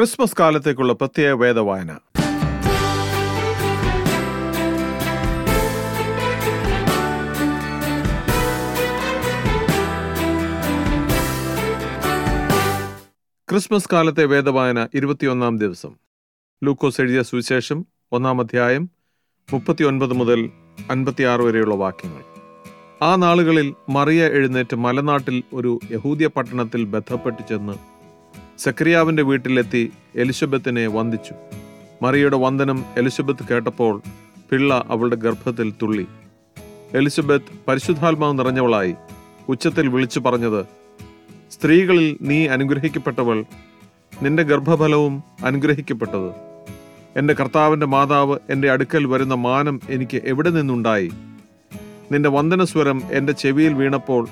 Christmas കാലത്തേക്കുള്ള പ്രത്യേക വേദവായന. Christmas കാലത്തെ വേദവായന ഇരുപത്തിയൊന്നാം ദിവസം. ലൂക്കോസ് എഴുതിയ സുവിശേഷം ഒന്നാം അധ്യായം മുപ്പത്തിയൊൻപത് മുതൽ അൻപത്തിയാറ് വരെയുള്ള വാക്യങ്ങൾ. ആ നാളുകളിൽ മറിയ എഴുന്നേറ്റ് മലനാട്ടിൽ ഒരു യഹൂദിയ പട്ടണത്തിൽ ബന്ധപ്പെട്ട് ചെന്ന് സക്രിയാവിന്റെ വീട്ടിലെത്തി എലിസബത്തിനെ വന്ദിച്ചു. മറിയയുടെ വന്ദനം എലിസബത്ത് കേട്ടപ്പോൾ പിള്ള അവളുടെ ഗർഭത്തിൽ തുള്ളി. എലിസബത്ത് പരിശുദ്ധാത്മാവ് നിറഞ്ഞവളായി ഉച്ചത്തിൽ വിളിച്ചു പറഞ്ഞത് സ്ത്രീകളിൽ നീ അനുഗ്രഹിക്കപ്പെട്ടവൾ നിന്റെ ഗർഭഫലവും അനുഗ്രഹിക്കപ്പെട്ടത്. എന്റെ കർത്താവിന്റെ മാതാവ് എന്റെ അടുക്കൽ വരുന്ന മാനം എനിക്ക് എവിടെ നിന്നുണ്ടായി? നിന്റെ വന്ദനസ്വരം എന്റെ ചെവിയിൽ വീണപ്പോൾ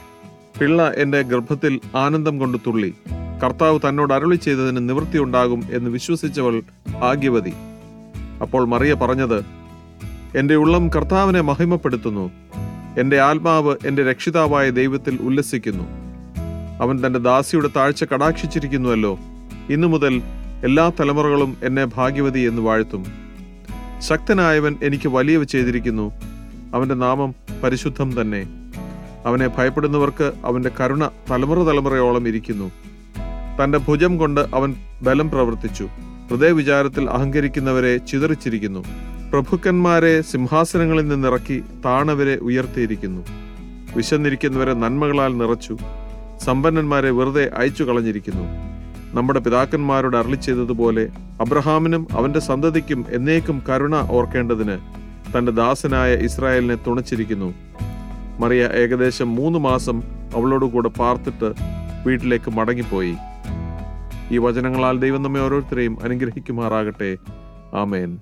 പിള്ള എന്റെ ഗർഭത്തിൽ ആനന്ദം കൊണ്ട് തുള്ളി. കർത്താവ് തന്നോട് അരുളി ചെയ്തതിന് നിവൃത്തിയുണ്ടാകും എന്ന് വിശ്വസിച്ചവൾ ഭാഗ്യവതി. അപ്പോൾ മറിയ പറഞ്ഞത് എന്റെ ഉള്ളം കർത്താവിനെ മഹിമപ്പെടുത്തുന്നു. എന്റെ ആത്മാവ് എന്റെ രക്ഷിതാവായ ദൈവത്തിൽ ഉല്ലസിക്കുന്നു. അവൻ തന്റെ ദാസിയുടെ താഴ്ച കടാക്ഷിച്ചിരിക്കുന്നുവല്ലോ. ഇന്നു മുതൽ എല്ലാ തലമുറകളും എന്നെ ഭാഗ്യവതി എന്ന് വാഴ്ത്തും. ശക്തനായവൻ എനിക്ക് വലിയവ ചെയ്തിരിക്കുന്നു. അവന്റെ നാമം പരിശുദ്ധം തന്നെ. അവനെ ഭയപ്പെടുന്നവർക്ക് അവന്റെ കരുണ തലമുറ തലമുറയോളം ഇരിക്കുന്നു. തന്റെ ഭുജം കൊണ്ട് അവൻ ബലം പ്രവർത്തിച്ചു. ഹൃദയവിചാരത്തിൽ അഹങ്കരിക്കുന്നവരെ ചിതറിച്ചിരിക്കുന്നു. പ്രഭുക്കന്മാരെ സിംഹാസനങ്ങളിൽ നിന്നിറക്കി താണവരെ ഉയർത്തിയിരിക്കുന്നു. വിശന്നിരിക്കുന്നവരെ നന്മകളാൽ നിറച്ചു. സമ്പന്നന്മാരെ വെറുതെ അയച്ചു കളഞ്ഞിരിക്കുന്നു. നമ്മുടെ പിതാക്കന്മാരോട് അരളി ചെയ്തതുപോലെ അബ്രഹാമിനും അവന്റെ സന്തതിക്കും എന്നേക്കും കരുണ ഓർക്കേണ്ടതിന് തന്റെ ദാസനായ ഇസ്രായേലിനെ തുണച്ചിരിക്കുന്നു. മറിയ ഏകദേശം മൂന്ന് മാസം അവളോടുകൂടെ പാർത്തിട്ട് വീട്ടിലേക്ക് മടങ്ങിപ്പോയി. ഈ വചനങ്ങളാൽ ദൈവം നമ്മെ ഓരോരുത്തരെയും അനുഗ്രഹിക്കുമാറാകട്ടെ. ആമേൻ.